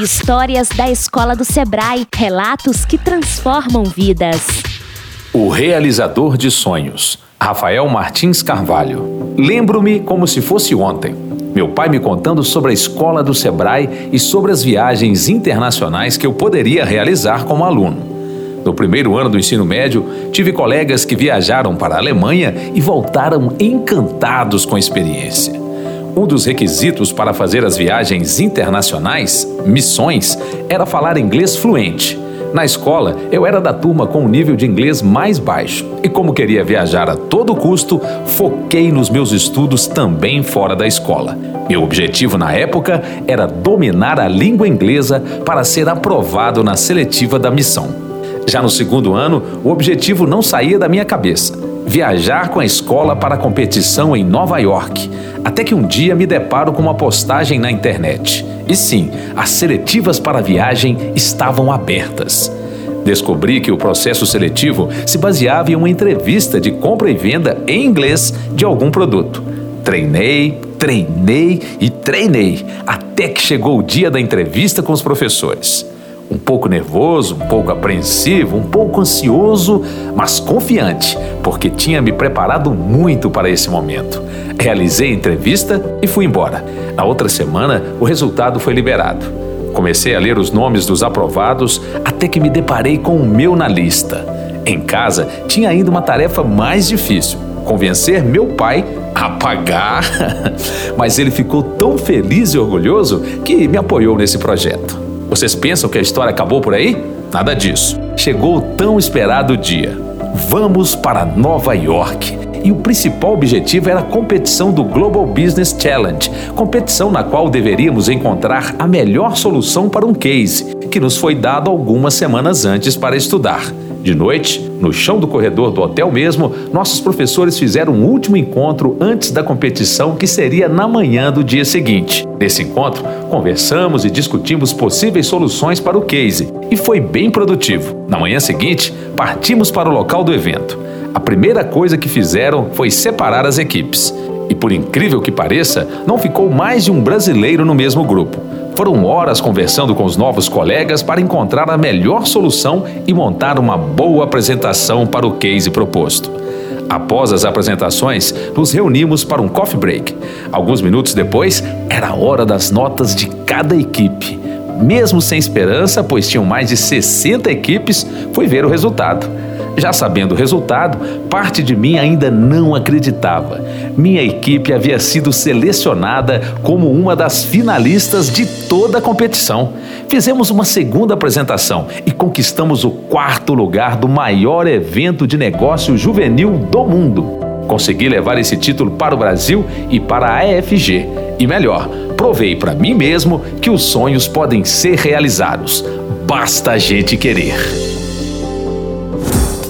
Histórias da Escola do Sebrae, relatos que transformam vidas. O realizador de sonhos, Rafael Martins Carvalho. Lembro-me como se fosse ontem. Meu pai me contando sobre a escola do Sebrae e sobre as viagens internacionais que eu poderia realizar como aluno. No primeiro ano do ensino médio, tive colegas que viajaram para a Alemanha e voltaram encantados com a experiência. Um dos requisitos para fazer as viagens internacionais, missões, era falar inglês fluente. Na escola, eu era da turma com um nível de inglês mais baixo e, como queria viajar a todo custo, foquei nos meus estudos também fora da escola. Meu objetivo na época era dominar a língua inglesa para ser aprovado na seletiva da missão. Já no segundo ano, o objetivo não saía da minha cabeça: viajar com a escola para a competição em Nova York. Até que um dia me deparo com uma postagem na internet. E sim, as seletivas para a viagem estavam abertas. Descobri que o processo seletivo se baseava em uma entrevista de compra e venda em inglês de algum produto. Treinei, treinei e treinei até que chegou o dia da entrevista com os professores pouco nervoso, um pouco apreensivo, um pouco ansioso, mas confiante, porque tinha me preparado muito para esse momento. Realizei a entrevista e fui embora. Na outra semana, o resultado foi liberado. Comecei a ler os nomes dos aprovados até que me deparei com o meu na lista. Em casa, tinha ainda uma tarefa mais difícil: convencer meu pai a pagar. Mas ele ficou tão feliz e orgulhoso que me apoiou nesse projeto. Vocês pensam que a história acabou por aí? Nada disso. Chegou o tão esperado dia. Vamos para Nova York. E o principal objetivo era a competição do Global Business Challenge, competição na qual deveríamos encontrar a melhor solução para um case, que nos foi dado algumas semanas antes para estudar. De noite, no chão do corredor do hotel mesmo, nossos professores fizeram um último encontro antes da competição que seria na manhã do dia seguinte. Nesse encontro, conversamos e discutimos possíveis soluções para o case e foi bem produtivo. Na manhã seguinte, partimos para o local do evento. A primeira coisa que fizeram foi separar as equipes. Por incrível que pareça, não ficou mais de um brasileiro no mesmo grupo. Foram horas conversando com os novos colegas para encontrar a melhor solução e montar uma boa apresentação para o case proposto. Após as apresentações, nos reunimos para um coffee break. Alguns minutos depois, era a hora das notas de cada equipe. Mesmo sem esperança, pois tinham mais de 60 equipes, fui ver o resultado. Já sabendo o resultado, parte de mim ainda não acreditava. Minha equipe havia sido selecionada como uma das finalistas de toda a competição. Fizemos uma segunda apresentação e conquistamos o quarto lugar do maior evento de negócio juvenil do mundo. Consegui levar esse título para o Brasil e para a AFG. E melhor, provei para mim mesmo que os sonhos podem ser realizados. Basta a gente querer.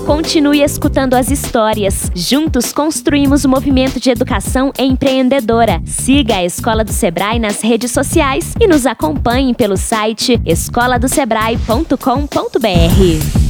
Continue escutando as histórias. Juntos construímos o movimento de educação empreendedora. Siga a Escola do Sebrae nas redes sociais e nos acompanhe pelo site escoladosebrae.com.br.